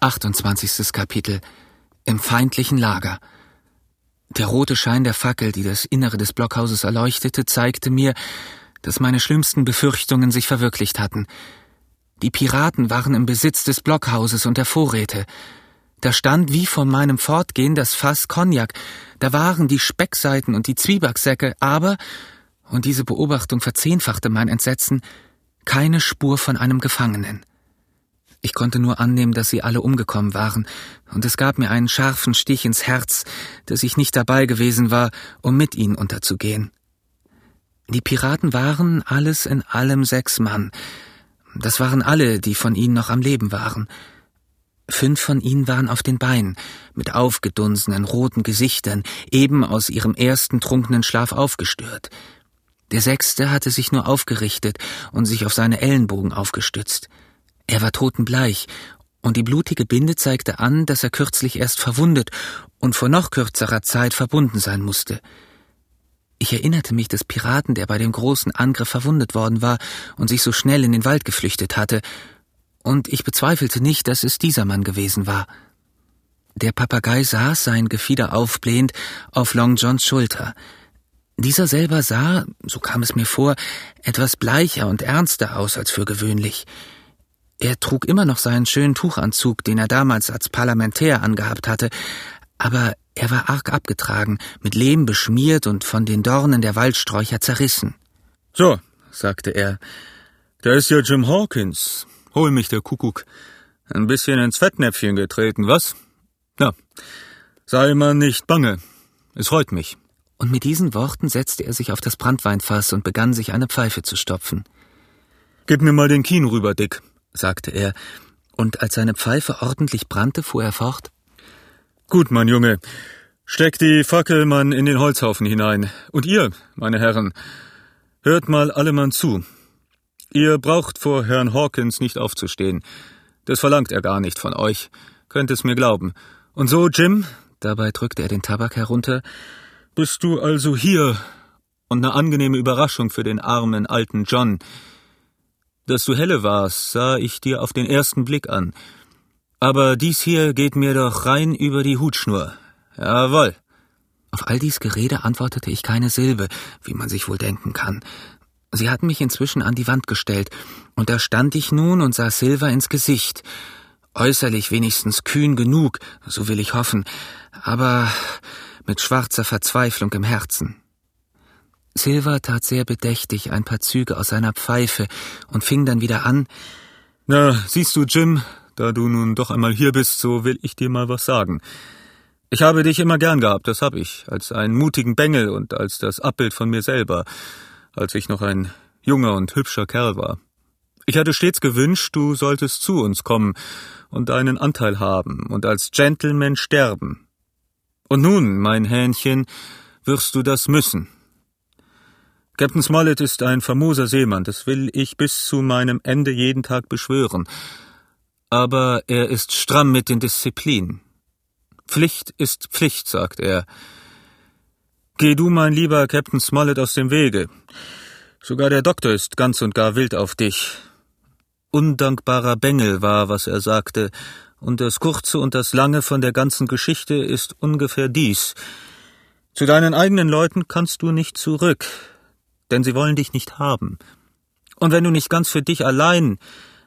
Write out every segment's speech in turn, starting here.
28. Kapitel Im feindlichen Lager. Der rote Schein der Fackel, die das Innere des Blockhauses erleuchtete, zeigte mir, dass meine schlimmsten Befürchtungen sich verwirklicht hatten. Die Piraten waren im Besitz des Blockhauses und der Vorräte. Da stand wie von meinem Fortgehen das Fass Cognac, da waren die Speckseiten und die Zwiebacksäcke, aber, und diese Beobachtung verzehnfachte mein Entsetzen, keine Spur von einem Gefangenen. Ich konnte nur annehmen, dass sie alle umgekommen waren, und es gab mir einen scharfen Stich ins Herz, dass ich nicht dabei gewesen war, um mit ihnen unterzugehen. Die Piraten waren alles in allem sechs Mann. Das waren alle, die von ihnen noch am Leben waren. Fünf von ihnen waren auf den Beinen, mit aufgedunsenen roten Gesichtern, eben aus ihrem ersten trunkenen Schlaf aufgestört. Der sechste hatte sich nur aufgerichtet und sich auf seine Ellenbogen aufgestützt. Er war totenbleich, und die blutige Binde zeigte an, dass er kürzlich erst verwundet und vor noch kürzerer Zeit verbunden sein musste. Ich erinnerte mich des Piraten, der bei dem großen Angriff verwundet worden war und sich so schnell in den Wald geflüchtet hatte, und ich bezweifelte nicht, dass es dieser Mann gewesen war. Der Papagei saß, sein Gefieder aufblähend, auf Long Johns Schulter. Dieser selber sah, so kam es mir vor, etwas bleicher und ernster aus als für gewöhnlich. Er trug immer noch seinen schönen Tuchanzug, den er damals als Parlamentär angehabt hatte, aber er war arg abgetragen, mit Lehm beschmiert und von den Dornen der Waldsträucher zerrissen. So, sagte er, da ist ja Jim Hawkins. Hol mich der Kuckuck. Ein bisschen ins Fettnäpfchen getreten, was? Na, sei man nicht bange. Es freut mich. Und mit diesen Worten setzte er sich auf das Brandweinfass und begann sich eine Pfeife zu stopfen. Gib mir mal den Kien rüber, Dick sagte er, und als seine Pfeife ordentlich brannte, fuhr er fort. Gut, mein Junge, steck die Fackel man in den Holzhaufen hinein. Und ihr, meine Herren, hört mal alle Mann zu. Ihr braucht vor Herrn Hawkins nicht aufzustehen. Das verlangt er gar nicht von euch. Könnt es mir glauben. Und so, Jim, dabei drückte er den Tabak herunter, bist du also hier und eine angenehme Überraschung für den armen alten John, dass du helle warst, sah ich dir auf den ersten Blick an. Aber dies hier geht mir doch rein über die Hutschnur. Jawohl. Auf all dies Gerede antwortete ich keine Silbe, wie man sich wohl denken kann. Sie hatten mich inzwischen an die Wand gestellt, und da stand ich nun und sah Silver ins Gesicht. Äußerlich wenigstens kühn genug, so will ich hoffen, aber mit schwarzer Verzweiflung im Herzen. Silver tat sehr bedächtig ein paar Züge aus seiner Pfeife und fing dann wieder an. Na, siehst du, Jim, da du nun doch einmal hier bist, so will ich dir mal was sagen. Ich habe dich immer gern gehabt, das hab ich, als einen mutigen Bengel und als das Abbild von mir selber, als ich noch ein junger und hübscher Kerl war. Ich hatte stets gewünscht, du solltest zu uns kommen und deinen Anteil haben und als Gentleman sterben. Und nun, mein Hähnchen, wirst du das müssen. Captain Smollett ist ein famoser Seemann, das will ich bis zu meinem Ende jeden Tag beschwören. Aber er ist stramm mit den Disziplinen. Pflicht ist Pflicht, sagt er. Geh du, mein lieber Captain Smollett, aus dem Wege. Sogar der Doktor ist ganz und gar wild auf dich. Undankbarer Bengel war, was er sagte, und das Kurze und das Lange von der ganzen Geschichte ist ungefähr dies. Zu deinen eigenen Leuten kannst du nicht zurück, denn sie wollen dich nicht haben. Und wenn du nicht ganz für dich allein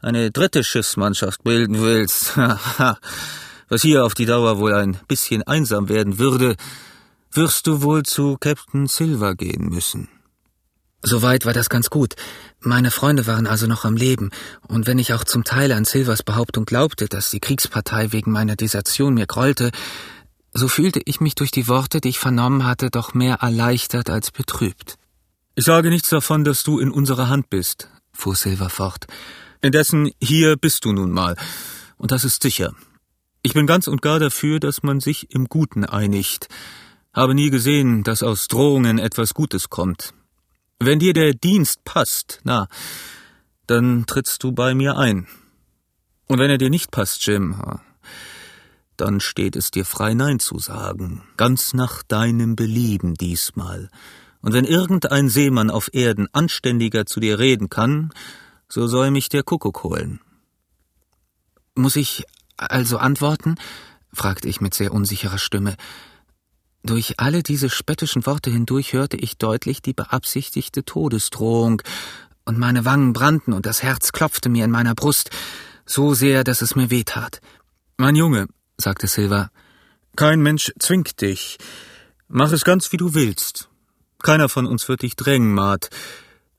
eine dritte Schiffsmannschaft bilden willst, was hier auf die Dauer wohl ein bisschen einsam werden würde, wirst du wohl zu Captain Silver gehen müssen. Soweit war das ganz gut. Meine Freunde waren also noch am Leben, und wenn ich auch zum Teil an Silvers Behauptung glaubte, dass die Kriegspartei wegen meiner Desertion mir grollte, so fühlte ich mich durch die Worte, die ich vernommen hatte, doch mehr erleichtert als betrübt. Ich sage nichts davon, dass du in unserer Hand bist, fuhr Silver fort. Indessen, hier bist du nun mal. Und das ist sicher. Ich bin ganz und gar dafür, dass man sich im Guten einigt. Habe nie gesehen, dass aus Drohungen etwas Gutes kommt. Wenn dir der Dienst passt, na, dann trittst du bei mir ein. Und wenn er dir nicht passt, Jim, dann steht es dir frei Nein zu sagen, ganz nach deinem Belieben diesmal. Und wenn irgendein Seemann auf Erden anständiger zu dir reden kann, so soll mich der Kuckuck holen. Muss ich Also antworten? fragte ich mit sehr unsicherer Stimme. Durch alle diese spöttischen Worte hindurch hörte ich deutlich die beabsichtigte Todesdrohung, und meine Wangen brannten und das Herz klopfte mir in meiner Brust, so sehr, dass es mir wehtat. Mein Junge, sagte Silva, kein Mensch zwingt dich. Mach es ganz, wie du willst. Keiner von uns wird dich drängen, Maat.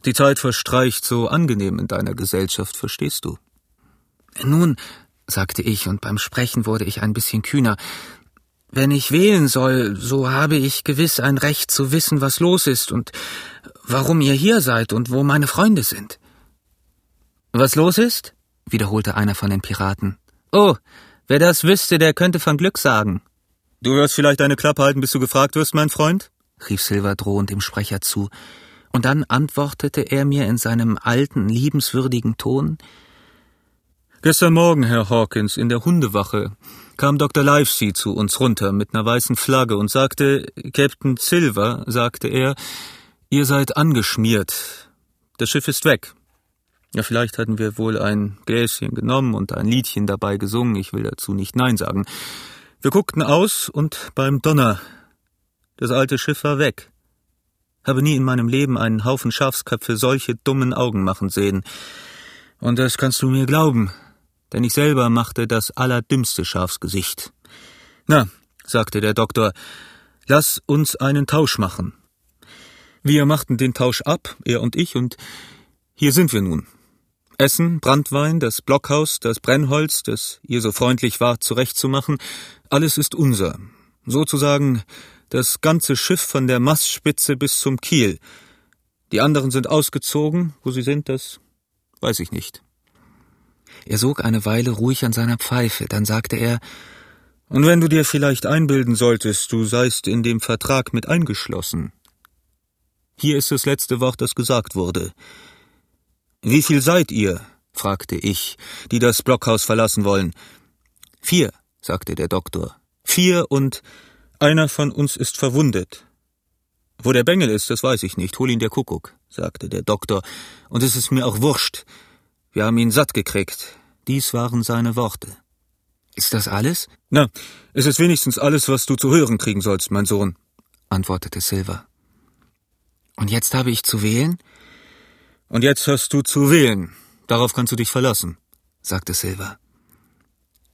Die Zeit verstreicht so angenehm in deiner Gesellschaft, verstehst du? Nun, sagte ich, und beim Sprechen wurde ich ein bisschen kühner, wenn ich wählen soll, so habe ich gewiss ein Recht zu wissen, was los ist und warum ihr hier seid und wo meine Freunde sind. Was los ist? wiederholte einer von den Piraten. Oh, wer das wüsste, der könnte von Glück sagen. Du wirst vielleicht eine Klappe halten, bis du gefragt wirst, mein Freund? Rief Silver drohend dem Sprecher zu, und dann antwortete er mir in seinem alten, liebenswürdigen Ton Gestern Morgen, Herr Hawkins, in der Hundewache kam Dr. Livesey zu uns runter mit einer weißen Flagge und sagte, Captain Silver, sagte er, ihr seid angeschmiert. Das Schiff ist weg. Ja, vielleicht hatten wir wohl ein Gläschen genommen und ein Liedchen dabei gesungen, ich will dazu nicht Nein sagen. Wir guckten aus und beim Donner. Das alte Schiff war weg. Habe nie in meinem Leben einen Haufen Schafsköpfe solche dummen Augen machen sehen. Und das kannst du mir glauben, denn ich selber machte das allerdümmste Schafsgesicht. Na, sagte der Doktor, lass uns einen Tausch machen. Wir machten den Tausch ab, er und ich, und hier sind wir nun. Essen, Brandwein, das Blockhaus, das Brennholz, das ihr so freundlich wart zurechtzumachen, alles ist unser. Sozusagen das ganze Schiff von der Mastspitze bis zum Kiel. Die anderen sind ausgezogen, wo sie sind, das weiß ich nicht. Er sog eine Weile ruhig an seiner Pfeife, dann sagte er Und wenn du dir vielleicht einbilden solltest, du seist in dem Vertrag mit eingeschlossen. Hier ist das letzte Wort, das gesagt wurde. Wie viel seid ihr? fragte ich, die das Blockhaus verlassen wollen. Vier, sagte der Doktor. Vier und einer von uns ist verwundet. Wo der Bengel ist, das weiß ich nicht. Hol ihn der Kuckuck, sagte der Doktor. Und es ist mir auch wurscht. Wir haben ihn satt gekriegt. Dies waren seine Worte. Ist das alles? Na, es ist wenigstens alles, was du zu hören kriegen sollst, mein Sohn, antwortete Silver. Und jetzt habe ich zu wählen? Und jetzt hast du zu wählen. Darauf kannst du dich verlassen, sagte Silver.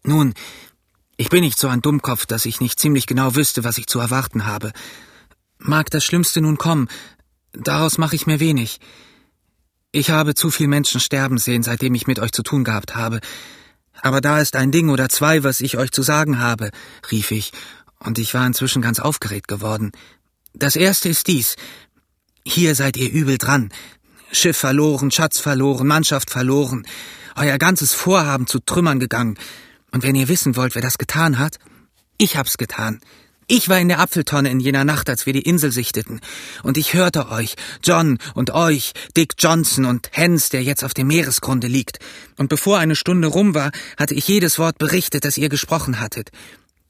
Nun, ich bin nicht so ein Dummkopf, dass ich nicht ziemlich genau wüsste, was ich zu erwarten habe. Mag das Schlimmste nun kommen, daraus mache ich mir wenig. Ich habe zu viel Menschen sterben sehen, seitdem ich mit euch zu tun gehabt habe. Aber da ist ein Ding oder zwei, was ich euch zu sagen habe, rief ich, und ich war inzwischen ganz aufgeregt geworden. Das erste ist dies. Hier seid ihr übel dran. Schiff verloren, Schatz verloren, Mannschaft verloren. Euer ganzes Vorhaben zu Trümmern gegangen. Und wenn ihr wissen wollt, wer das getan hat, ich hab's getan. Ich war in der Apfeltonne in jener Nacht, als wir die Insel sichteten, und ich hörte euch, John und euch, Dick Johnson und Hens, der jetzt auf dem Meeresgrunde liegt, und bevor eine Stunde rum war, hatte ich jedes Wort berichtet, das ihr gesprochen hattet.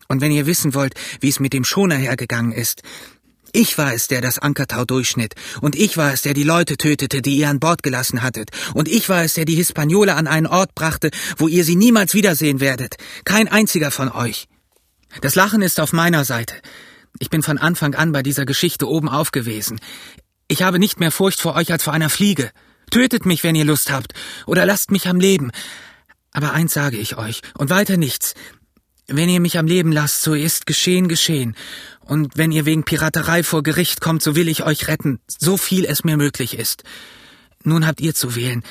Und wenn ihr wissen wollt, wie es mit dem Schoner hergegangen ist, ich war es, der das Ankertau durchschnitt, und ich war es, der die Leute tötete, die ihr an Bord gelassen hattet, und ich war es, der die Hispaniola an einen Ort brachte, wo ihr sie niemals wiedersehen werdet, kein einziger von euch. Das Lachen ist auf meiner Seite. Ich bin von Anfang an bei dieser Geschichte oben auf gewesen. Ich habe nicht mehr Furcht vor euch als vor einer Fliege. Tötet mich, wenn ihr Lust habt, oder lasst mich am Leben. Aber eins sage ich euch, und weiter nichts. Wenn ihr mich am Leben lasst, so ist geschehen geschehen. Und wenn ihr wegen Piraterei vor Gericht kommt, so will ich euch retten, so viel es mir möglich ist. Nun habt ihr zu wählen.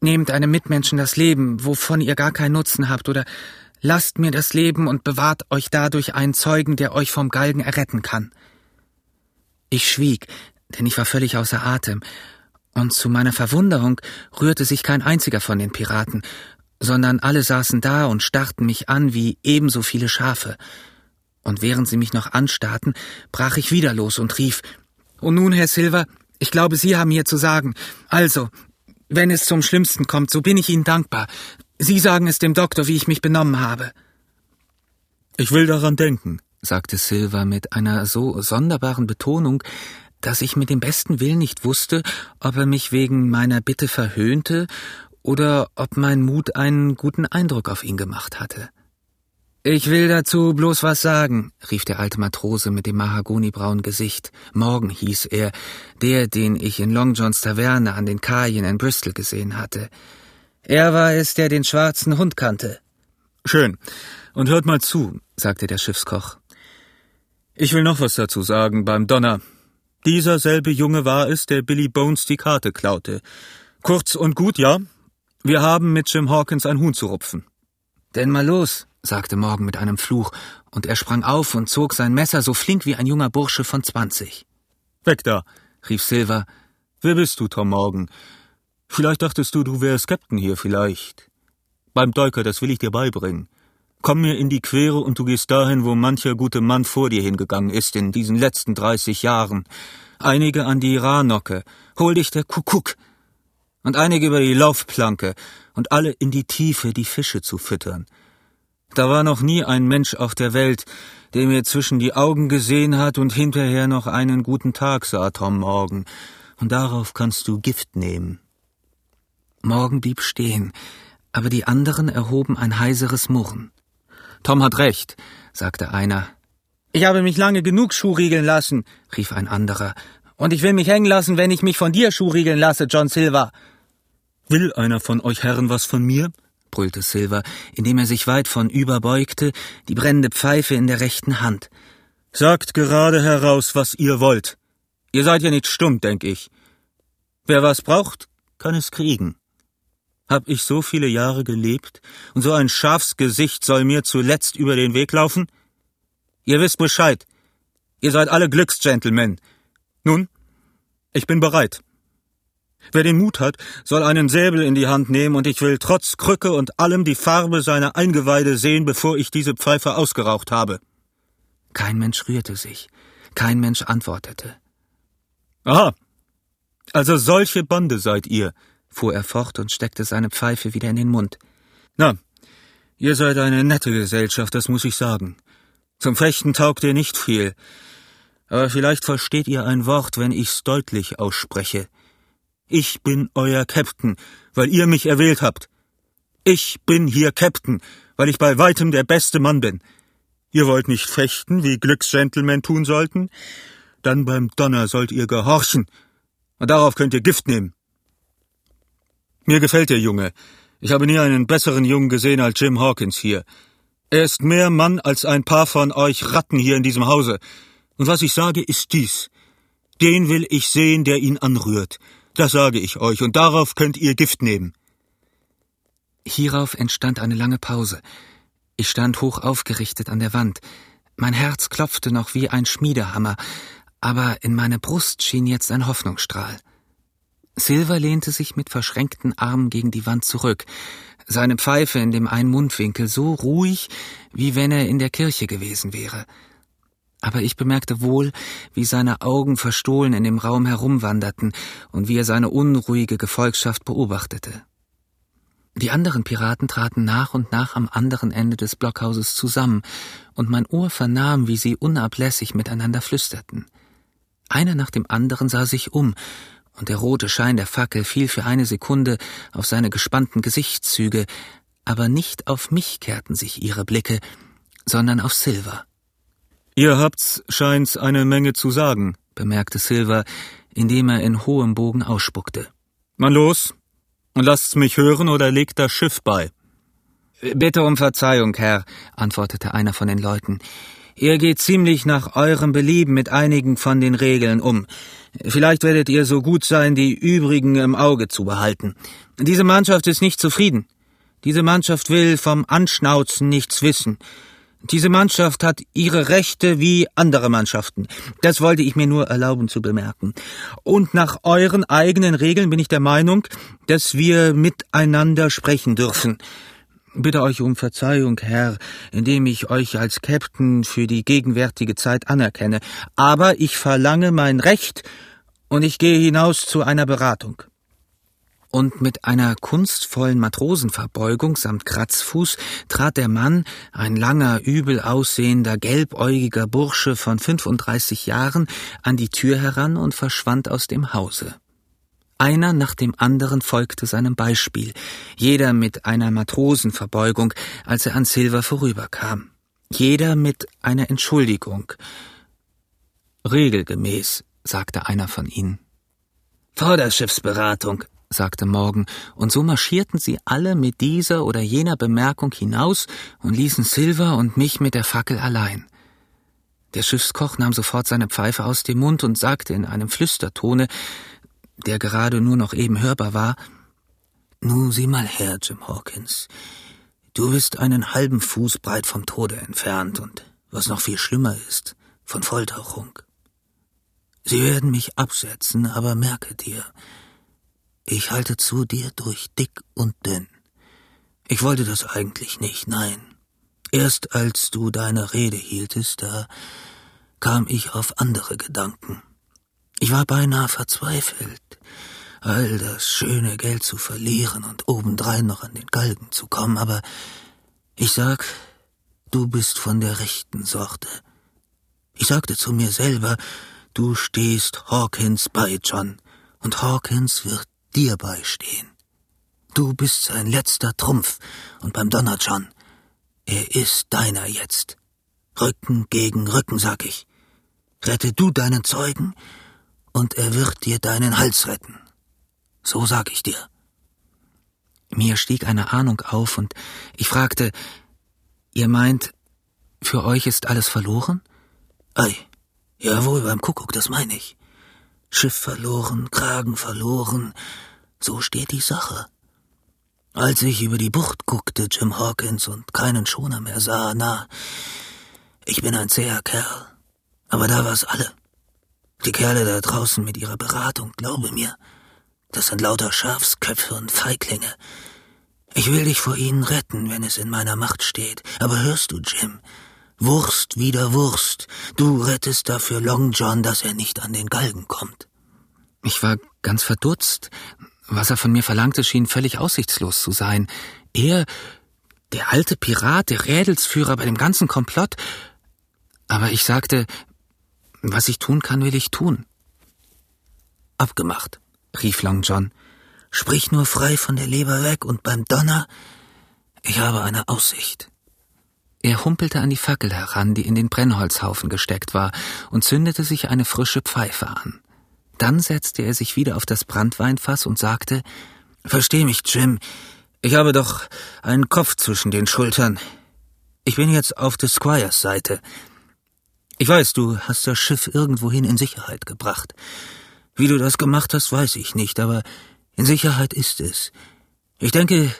Nehmt einem Mitmenschen das Leben, wovon ihr gar keinen Nutzen habt, oder Lasst mir das Leben und bewahrt euch dadurch einen Zeugen, der euch vom Galgen erretten kann. Ich schwieg, denn ich war völlig außer Atem, und zu meiner Verwunderung rührte sich kein einziger von den Piraten, sondern alle saßen da und starrten mich an wie ebenso viele Schafe. Und während sie mich noch anstarrten, brach ich wieder los und rief Und nun, Herr Silver, ich glaube, Sie haben hier zu sagen. Also, wenn es zum Schlimmsten kommt, so bin ich Ihnen dankbar. Sie sagen es dem Doktor, wie ich mich benommen habe. Ich will daran denken, sagte Silva mit einer so sonderbaren Betonung, dass ich mit dem besten Willen nicht wusste, ob er mich wegen meiner Bitte verhöhnte oder ob mein Mut einen guten Eindruck auf ihn gemacht hatte. Ich will dazu bloß was sagen, rief der alte Matrose mit dem mahagonibraunen Gesicht. Morgen hieß er, der, den ich in Long Johns Taverne an den Kajen in Bristol gesehen hatte. Er war es, der den schwarzen Hund kannte. Schön. Und hört mal zu, sagte der Schiffskoch. Ich will noch was dazu sagen beim Donner. Dieser selbe Junge war es, der Billy Bones die Karte klaute. Kurz und gut, ja. Wir haben mit Jim Hawkins ein Huhn zu rupfen. Denn mal los, sagte Morgan mit einem Fluch, und er sprang auf und zog sein Messer so flink wie ein junger Bursche von zwanzig. Weg da, rief Silver. Wer bist du, Tom Morgan? Vielleicht dachtest du, du wärst Captain hier, vielleicht. Beim Deuker, das will ich dir beibringen. Komm mir in die Quere und du gehst dahin, wo mancher gute Mann vor dir hingegangen ist in diesen letzten dreißig Jahren. Einige an die Ranocke, hol dich der Kuckuck, und einige über die Laufplanke, und alle in die Tiefe, die Fische zu füttern. Da war noch nie ein Mensch auf der Welt, der mir zwischen die Augen gesehen hat und hinterher noch einen guten Tag sah, Tom Morgan. Und darauf kannst du Gift nehmen. Morgan blieb stehen, aber die anderen erhoben ein heiseres Murren. Tom hat recht, sagte einer. Ich habe mich lange genug schuhriegeln lassen, rief ein anderer. Und ich will mich hängen lassen, wenn ich mich von dir schuhriegeln lasse, John Silver. Will einer von euch Herren was von mir? brüllte Silver, indem er sich weit von überbeugte, die brennende Pfeife in der rechten Hand. Sagt gerade heraus, was ihr wollt. Ihr seid ja nicht stumm, denk ich. Wer was braucht, kann es kriegen. Hab ich so viele Jahre gelebt, und so ein Schafsgesicht soll mir zuletzt über den Weg laufen? Ihr wisst Bescheid. Ihr seid alle Glücksgentlemen. Nun, ich bin bereit. Wer den Mut hat, soll einen Säbel in die Hand nehmen, und ich will trotz Krücke und allem die Farbe seiner Eingeweide sehen, bevor ich diese Pfeife ausgeraucht habe. Kein Mensch rührte sich, kein Mensch antwortete. Aha. Also solche Bande seid ihr, fuhr er fort und steckte seine Pfeife wieder in den Mund. Na, ihr seid eine nette Gesellschaft, das muss ich sagen. Zum Fechten taugt ihr nicht viel. Aber vielleicht versteht ihr ein Wort, wenn ich's deutlich ausspreche. Ich bin euer Captain, weil ihr mich erwählt habt. Ich bin hier Captain, weil ich bei weitem der beste Mann bin. Ihr wollt nicht fechten, wie Glücksgentlemen tun sollten? Dann beim Donner sollt ihr gehorchen. Und darauf könnt ihr Gift nehmen. Mir gefällt der Junge. Ich habe nie einen besseren Jungen gesehen als Jim Hawkins hier. Er ist mehr Mann als ein paar von euch Ratten hier in diesem Hause. Und was ich sage, ist dies. Den will ich sehen, der ihn anrührt. Das sage ich euch, und darauf könnt ihr Gift nehmen. Hierauf entstand eine lange Pause. Ich stand hoch aufgerichtet an der Wand. Mein Herz klopfte noch wie ein Schmiedehammer, aber in meine Brust schien jetzt ein Hoffnungsstrahl. Silver lehnte sich mit verschränkten Armen gegen die Wand zurück, seine Pfeife in dem einen Mundwinkel so ruhig, wie wenn er in der Kirche gewesen wäre aber ich bemerkte wohl, wie seine Augen verstohlen in dem Raum herumwanderten und wie er seine unruhige Gefolgschaft beobachtete. Die anderen Piraten traten nach und nach am anderen Ende des Blockhauses zusammen, und mein Ohr vernahm, wie sie unablässig miteinander flüsterten. Einer nach dem anderen sah sich um, und der rote Schein der Fackel fiel für eine Sekunde auf seine gespannten Gesichtszüge, aber nicht auf mich kehrten sich ihre Blicke, sondern auf Silver. Ihr habt's, scheint's, eine Menge zu sagen, bemerkte Silver, indem er in hohem Bogen ausspuckte. Man los, und lasst's mich hören oder legt das Schiff bei. Bitte um Verzeihung, Herr, antwortete einer von den Leuten. Ihr geht ziemlich nach eurem Belieben mit einigen von den Regeln um. Vielleicht werdet ihr so gut sein, die übrigen im Auge zu behalten. Diese Mannschaft ist nicht zufrieden. Diese Mannschaft will vom Anschnauzen nichts wissen. Diese Mannschaft hat ihre Rechte wie andere Mannschaften. Das wollte ich mir nur erlauben zu bemerken. Und nach euren eigenen Regeln bin ich der Meinung, dass wir miteinander sprechen dürfen. Bitte euch um Verzeihung, Herr, indem ich euch als Captain für die gegenwärtige Zeit anerkenne, aber ich verlange mein Recht und ich gehe hinaus zu einer Beratung und mit einer kunstvollen Matrosenverbeugung samt Kratzfuß trat der Mann, ein langer, übel aussehender, gelbäugiger Bursche von 35 Jahren, an die Tür heran und verschwand aus dem Hause. Einer nach dem anderen folgte seinem Beispiel, jeder mit einer Matrosenverbeugung, als er an Silver vorüberkam. Jeder mit einer Entschuldigung. Regelgemäß, sagte einer von ihnen. Vorderschiffsberatung, sagte Morgan, und so marschierten sie alle mit dieser oder jener Bemerkung hinaus und ließen Silver und mich mit der Fackel allein. Der Schiffskoch nahm sofort seine Pfeife aus dem Mund und sagte in einem Flüstertone, der gerade nur noch eben hörbar war, Nu sieh mal her, Jim Hawkins. Du bist einen halben Fuß breit vom Tode entfernt und, was noch viel schlimmer ist, von Volltauchung. Sie werden mich absetzen, aber merke dir, ich halte zu dir durch dick und dünn. Ich wollte das eigentlich nicht, nein. Erst als du deine Rede hieltest, da kam ich auf andere Gedanken. Ich war beinahe verzweifelt, all das schöne Geld zu verlieren und obendrein noch an den Galgen zu kommen, aber ich sag, du bist von der rechten Sorte. Ich sagte zu mir selber, du stehst Hawkins bei, John, und Hawkins wird dir beistehen. Du bist sein letzter Trumpf, und beim Donner, John, er ist deiner jetzt. Rücken gegen Rücken, sag ich. Rette du deinen Zeugen, und er wird dir deinen Hals retten. So sag ich dir. Mir stieg eine Ahnung auf, und ich fragte, ihr meint, für euch ist alles verloren? Ei, jawohl, beim Kuckuck, das meine ich. Schiff verloren, Kragen verloren, so steht die Sache. Als ich über die Bucht guckte, Jim Hawkins, und keinen Schoner mehr sah, na, ich bin ein zäher Kerl. Aber da war's alle. Die Kerle da draußen mit ihrer Beratung, glaube mir, das sind lauter Schafsköpfe und Feiglinge. Ich will dich vor ihnen retten, wenn es in meiner Macht steht. Aber hörst du, Jim? Wurst wieder Wurst. Du rettest dafür Long John, dass er nicht an den Galgen kommt. Ich war ganz verdutzt. Was er von mir verlangte, schien völlig aussichtslos zu sein. Er, der alte Pirat, der Rädelsführer bei dem ganzen Komplott. Aber ich sagte, was ich tun kann, will ich tun. Abgemacht, rief Long John. Sprich nur frei von der Leber weg und beim Donner, ich habe eine Aussicht. Er humpelte an die Fackel heran, die in den Brennholzhaufen gesteckt war, und zündete sich eine frische Pfeife an. Dann setzte er sich wieder auf das Brandweinfass und sagte Versteh mich, Jim, ich habe doch einen Kopf zwischen den Schultern. Ich bin jetzt auf des Squires Seite. Ich weiß, du hast das Schiff irgendwohin in Sicherheit gebracht. Wie du das gemacht hast, weiß ich nicht, aber in Sicherheit ist es. Ich denke,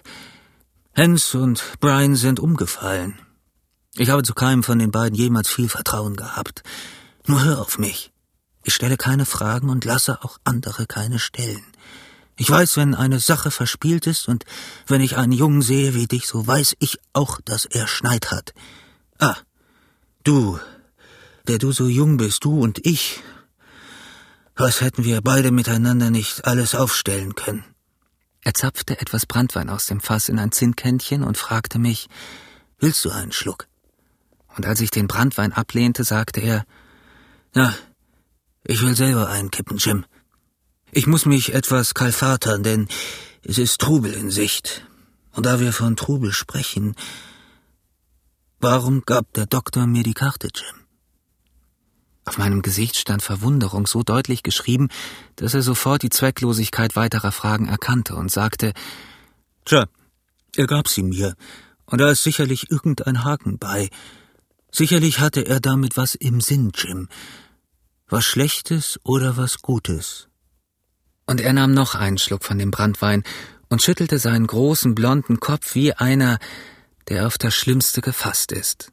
Hans und Brian sind umgefallen. Ich habe zu keinem von den beiden jemals viel Vertrauen gehabt. Nur hör auf mich. Ich stelle keine Fragen und lasse auch andere keine stellen. Ich weiß, wenn eine Sache verspielt ist und wenn ich einen Jungen sehe wie dich, so weiß ich auch, dass er Schneid hat. Ah, du der du so jung bist, du und ich. Was hätten wir beide miteinander nicht alles aufstellen können? Er zapfte etwas Brandwein aus dem Fass in ein Zinnkännchen und fragte mich, willst du einen Schluck? Und als ich den Brandwein ablehnte, sagte er, na, ich will selber einkippen, Jim. Ich muss mich etwas kalfatern, denn es ist Trubel in Sicht. Und da wir von Trubel sprechen, warum gab der Doktor mir die Karte, Jim? Auf meinem Gesicht stand Verwunderung so deutlich geschrieben, dass er sofort die Zwecklosigkeit weiterer Fragen erkannte und sagte Tja, er gab sie mir, und da ist sicherlich irgendein Haken bei. Sicherlich hatte er damit was im Sinn, Jim. Was Schlechtes oder was Gutes. Und er nahm noch einen Schluck von dem Brandwein und schüttelte seinen großen blonden Kopf wie einer, der auf das Schlimmste gefasst ist.